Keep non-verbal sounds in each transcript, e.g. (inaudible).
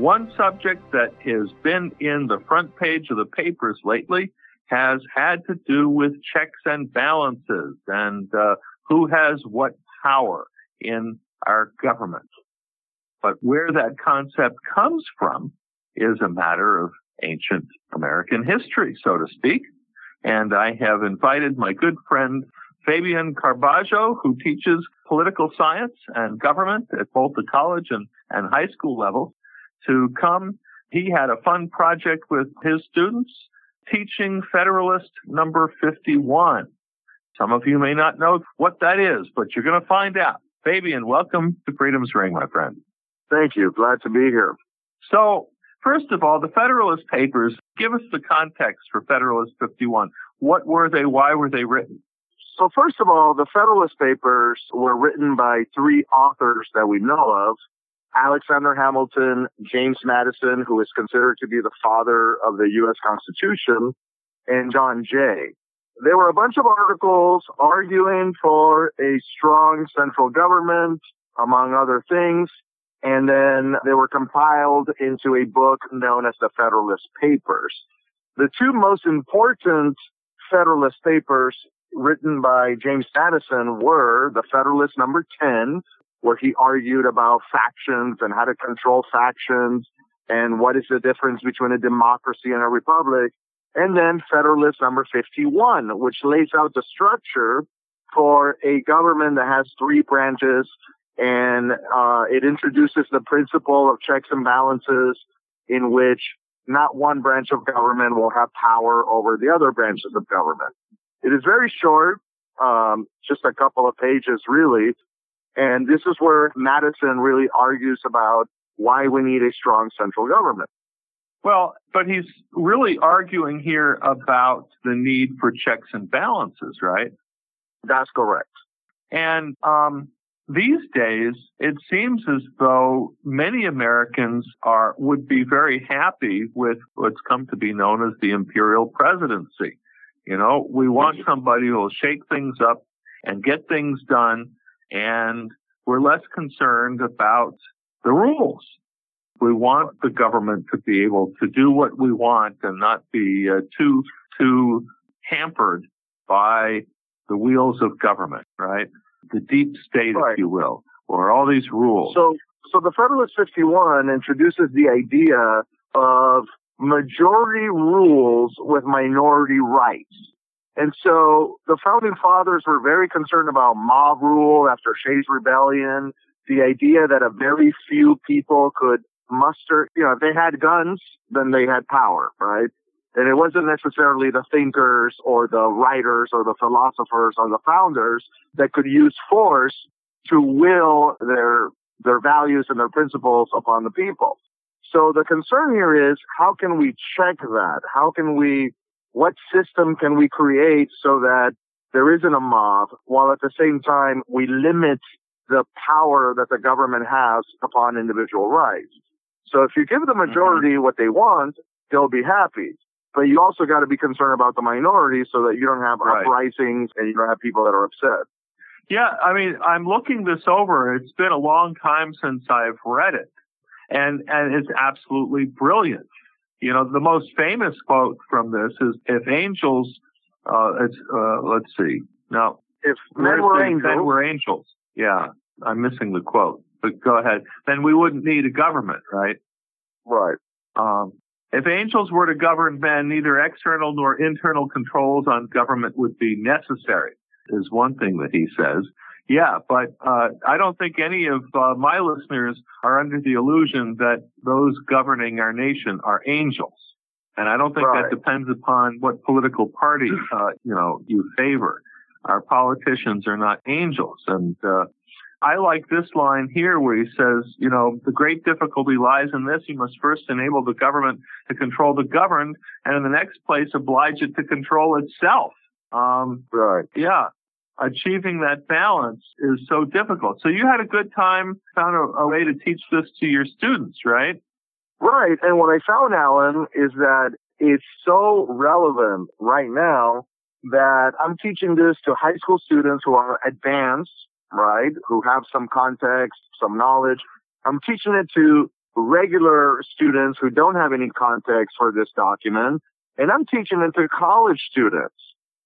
One subject that has been in the front page of the papers lately has had to do with checks and balances and uh, who has what power in our government. But where that concept comes from is a matter of ancient American history, so to speak. And I have invited my good friend Fabian Carbajo, who teaches political science and government at both the college and, and high school levels, to come. He had a fun project with his students teaching Federalist number 51. Some of you may not know what that is, but you're going to find out. Fabian, welcome to Freedom's Ring, my friend. Thank you. Glad to be here. So, first of all, the Federalist Papers, give us the context for Federalist 51. What were they? Why were they written? So, first of all, the Federalist Papers were written by three authors that we know of Alexander Hamilton, James Madison, who is considered to be the father of the U.S. Constitution, and John Jay. There were a bunch of articles arguing for a strong central government, among other things, and then they were compiled into a book known as the Federalist Papers. The two most important Federalist Papers written by James Madison were the Federalist number 10, where he argued about factions and how to control factions and what is the difference between a democracy and a republic. And then Federalist number 51, which lays out the structure for a government that has three branches and uh, it introduces the principle of checks and balances in which not one branch of government will have power over the other branches of government. It is very short, um, just a couple of pages really, and this is where Madison really argues about why we need a strong central government. Well, but he's really arguing here about the need for checks and balances, right? That's correct. And um, these days, it seems as though many Americans are would be very happy with what's come to be known as the imperial presidency. You know, we want somebody who will shake things up and get things done and we're less concerned about the rules. We want the government to be able to do what we want and not be uh, too too hampered by the wheels of government, right? The deep state, right. if you will, or all these rules. So, so the Federalist 51 introduces the idea of majority rules with minority rights. And so the founding fathers were very concerned about mob rule after Shays Rebellion, the idea that a very few people could muster, you know, if they had guns, then they had power, right? And it wasn't necessarily the thinkers or the writers or the philosophers or the founders that could use force to will their their values and their principles upon the people. So the concern here is how can we check that? How can we what system can we create so that there isn't a mob while at the same time we limit the power that the government has upon individual rights. So if you give the majority mm-hmm. what they want, they'll be happy. But you also got to be concerned about the minority so that you don't have right. uprisings and you don't have people that are upset. Yeah, I mean, I'm looking this over. It's been a long time since I've read it. And and it's absolutely brilliant. You know, the most famous quote from this is, "If angels, uh, it's uh, let's see, now if men were angels, men were angels." Yeah, I'm missing the quote, but go ahead. Then we wouldn't need a government, right? Right. Um, if angels were to govern men, neither external nor internal controls on government would be necessary. Is one thing that he says. Yeah, but uh, I don't think any of uh, my listeners are under the illusion that those governing our nation are angels, and I don't think right. that depends upon what political party uh, you know you favor. Our politicians are not angels, and uh, I like this line here where he says, you know, the great difficulty lies in this. You must first enable the government to control the governed, and in the next place, oblige it to control itself. Um, right. Yeah. Achieving that balance is so difficult. So you had a good time, found a, a way to teach this to your students, right? Right. And what I found, Alan, is that it's so relevant right now that I'm teaching this to high school students who are advanced right? Who have some context, some knowledge. I'm teaching it to regular students who don't have any context for this document. And I'm teaching it to college students.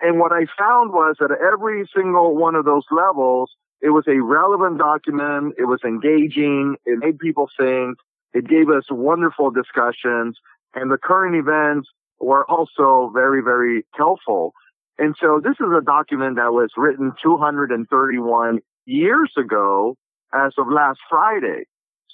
And what I found was that every single one of those levels, it was a relevant document. It was engaging. It made people think. It gave us wonderful discussions. And the current events were also very, very helpful. And so this is a document that was written 231 years ago as of last Friday.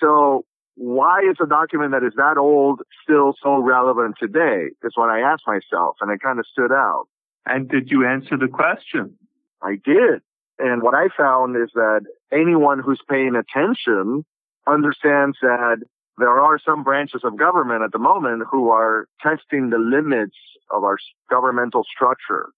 So why is a document that is that old still so relevant today? Is what I asked myself and it kind of stood out. And did you answer the question? I did. And what I found is that anyone who's paying attention understands that there are some branches of government at the moment who are testing the limits of our governmental structure.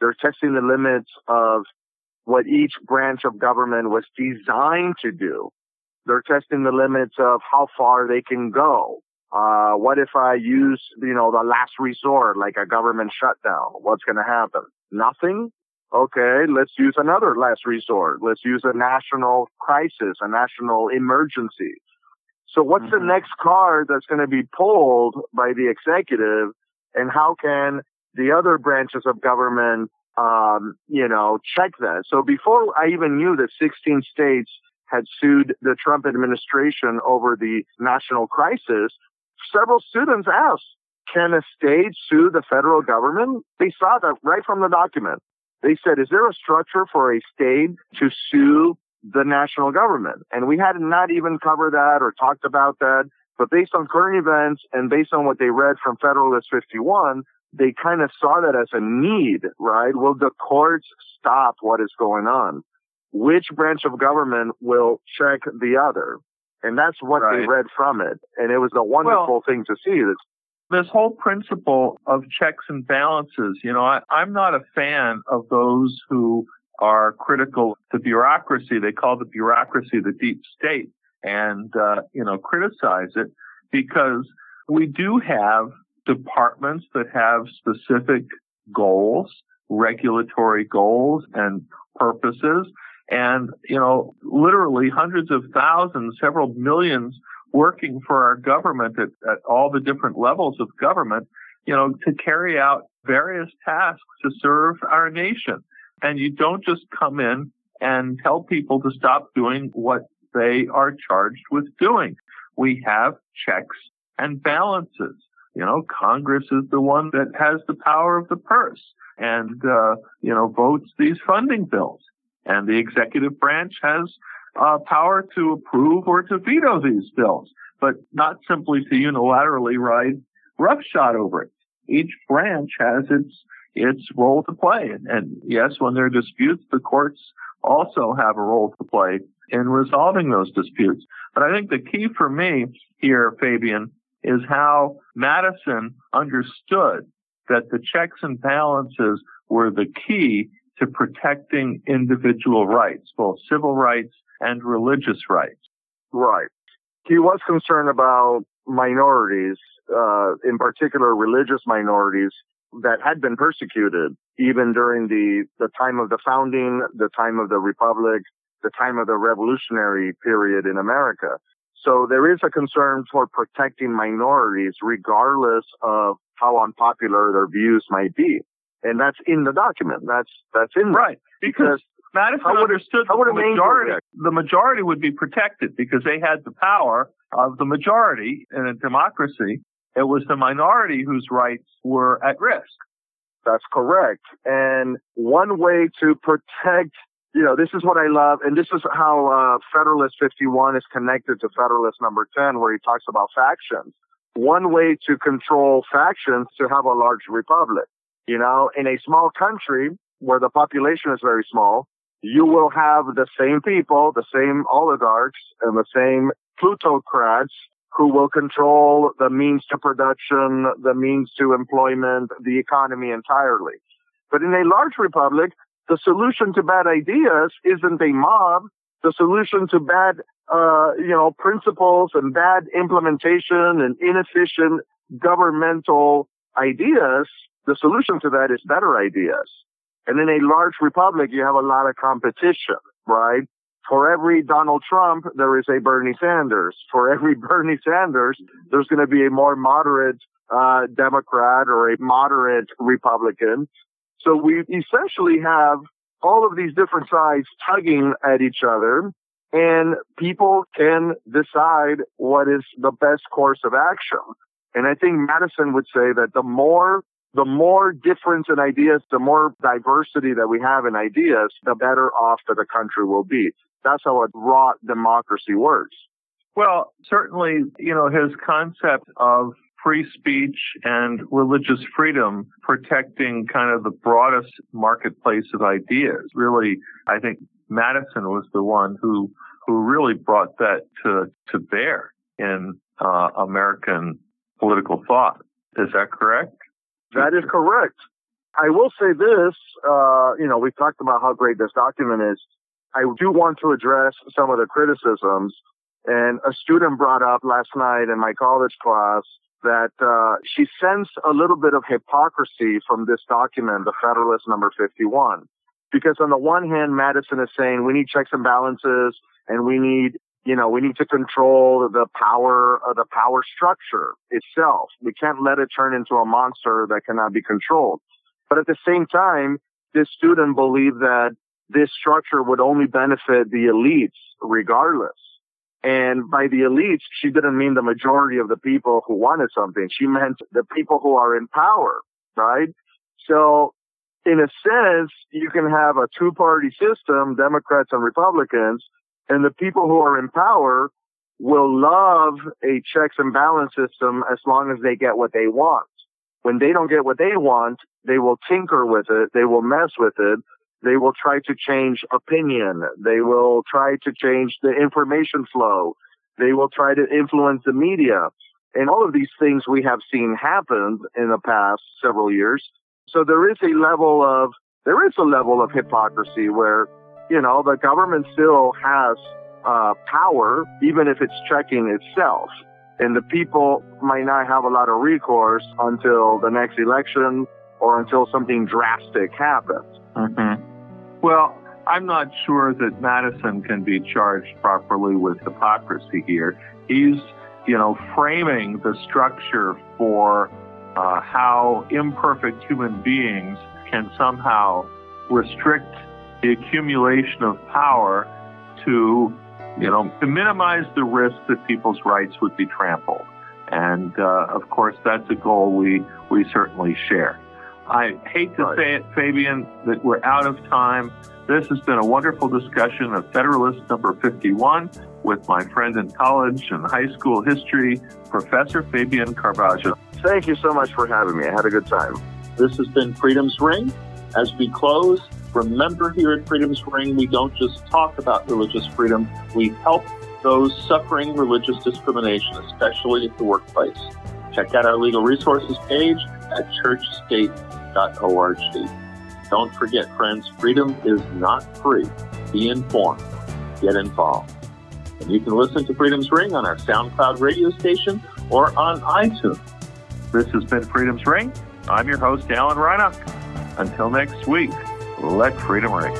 They're testing the limits of what each branch of government was designed to do. They're testing the limits of how far they can go. Uh, what if I use, you know, the last resort, like a government shutdown? What's going to happen? Nothing? Okay, let's use another last resort. Let's use a national crisis, a national emergency. So what's mm-hmm. the next card that's going to be pulled by the executive and how can the other branches of government, um, you know, check that. So before I even knew that 16 states had sued the Trump administration over the national crisis, several students asked, can a state sue the federal government? They saw that right from the document. They said, is there a structure for a state to sue the national government? And we had not even covered that or talked about that. But based on current events and based on what they read from Federalist 51, they kind of saw that as a need, right? Will the courts stop what is going on? Which branch of government will check the other? And that's what right. they read from it. And it was a wonderful well, thing to see. This whole principle of checks and balances, you know, I, I'm not a fan of those who are critical to bureaucracy. They call the bureaucracy the deep state and, uh, you know, criticize it because we do have departments that have specific goals, regulatory goals and purposes. And, you know, literally hundreds of thousands, several millions working for our government at, at all the different levels of government, you know, to carry out various tasks to serve our nation. And you don't just come in and tell people to stop doing what they are charged with doing. We have checks and balances. You know, Congress is the one that has the power of the purse and, uh, you know, votes these funding bills. And the executive branch has uh, power to approve or to veto these bills, but not simply to unilaterally ride roughshod over it. Each branch has its its role to play. And, and yes, when there are disputes, the courts also have a role to play in resolving those disputes. But I think the key for me here, Fabian, is how Madison understood that the checks and balances were the key to protecting individual rights, both civil rights and religious rights. Right. He was concerned about minorities, uh, in particular religious minorities that had been persecuted even during the, the time of the founding, the time of the republic, the time of the revolutionary period in America. So there is a concern for protecting minorities regardless of how unpopular their views might be. And that's in the document. That's, that's in there. Right. Because, because Madison understood the majority, the majority would be protected because they had the power of the majority in a democracy. It was the minority whose rights were at risk. That's correct. And one way to protect you know, this is what I love, and this is how uh, Federalist 51 is connected to Federalist number 10, where he talks about factions. One way to control factions to have a large republic. You know, in a small country where the population is very small, you will have the same people, the same oligarchs and the same plutocrats who will control the means to production, the means to employment, the economy entirely. But in a large republic, the solution to bad ideas isn't a mob. The solution to bad, uh, you know, principles and bad implementation and inefficient governmental ideas, the solution to that is better ideas. And in a large republic, you have a lot of competition, right? For every Donald Trump, there is a Bernie Sanders. For every (laughs) Bernie Sanders, there's going to be a more moderate uh, Democrat or a moderate Republican. So we essentially have all of these different sides tugging at each other, and people can decide what is the best course of action. And I think Madison would say that the more the more difference in ideas, the more diversity that we have in ideas, the better off that the country will be. That's how a raw democracy works. Well, certainly, you know, his concept of free speech and religious freedom protecting kind of the broadest marketplace of ideas. Really, I think Madison was the one who who really brought that to to bear in uh, American political thought. Is that correct? That is correct. I will say this, uh, you know, we've talked about how great this document is. I do want to address some of the criticisms. And a student brought up last night in my college class that uh, she sensed a little bit of hypocrisy from this document, the Federalist number 51. Because on the one hand, Madison is saying we need checks and balances and we need you know, we need to control the power of the power structure itself. We can't let it turn into a monster that cannot be controlled. But at the same time, this student believed that this structure would only benefit the elites regardless. And by the elites, she didn't mean the majority of the people who wanted something. She meant the people who are in power, right? So in a sense, you can have a two party system, Democrats and Republicans, and the people who are in power will love a checks and balance system as long as they get what they want. When they don't get what they want, they will tinker with it. They will mess with it. They will try to change opinion. They will try to change the information flow. They will try to influence the media. And all of these things we have seen happen in the past several years. So there is a level of, there is a level of hypocrisy where you know, the government still has uh, power, even if it's checking itself. And the people might not have a lot of recourse until the next election or until something drastic happens. Mm-hmm. Well, I'm not sure that Madison can be charged properly with hypocrisy here. He's, you know, framing the structure for uh, how imperfect human beings can somehow restrict the accumulation of power to, you know, to minimize the risk that people's rights would be trampled. And uh, of course, that's a goal we we certainly share. I hate to right. say it, Fabian, that we're out of time. This has been a wonderful discussion of Federalist number 51 with my friend in college and high school history, Professor Fabian Carvajo. Thank you so much for having me. I had a good time. This has been Freedom's Ring. As we close, Remember, here at Freedom's Ring, we don't just talk about religious freedom, we help those suffering religious discrimination, especially at the workplace. Check out our legal resources page at churchstate.org. Don't forget, friends, freedom is not free. Be informed. Get involved. And you can listen to Freedom's Ring on our SoundCloud radio station or on iTunes. This has been Freedom's Ring. I'm your host, Alan Reinach. Until next week. Let freedom ring.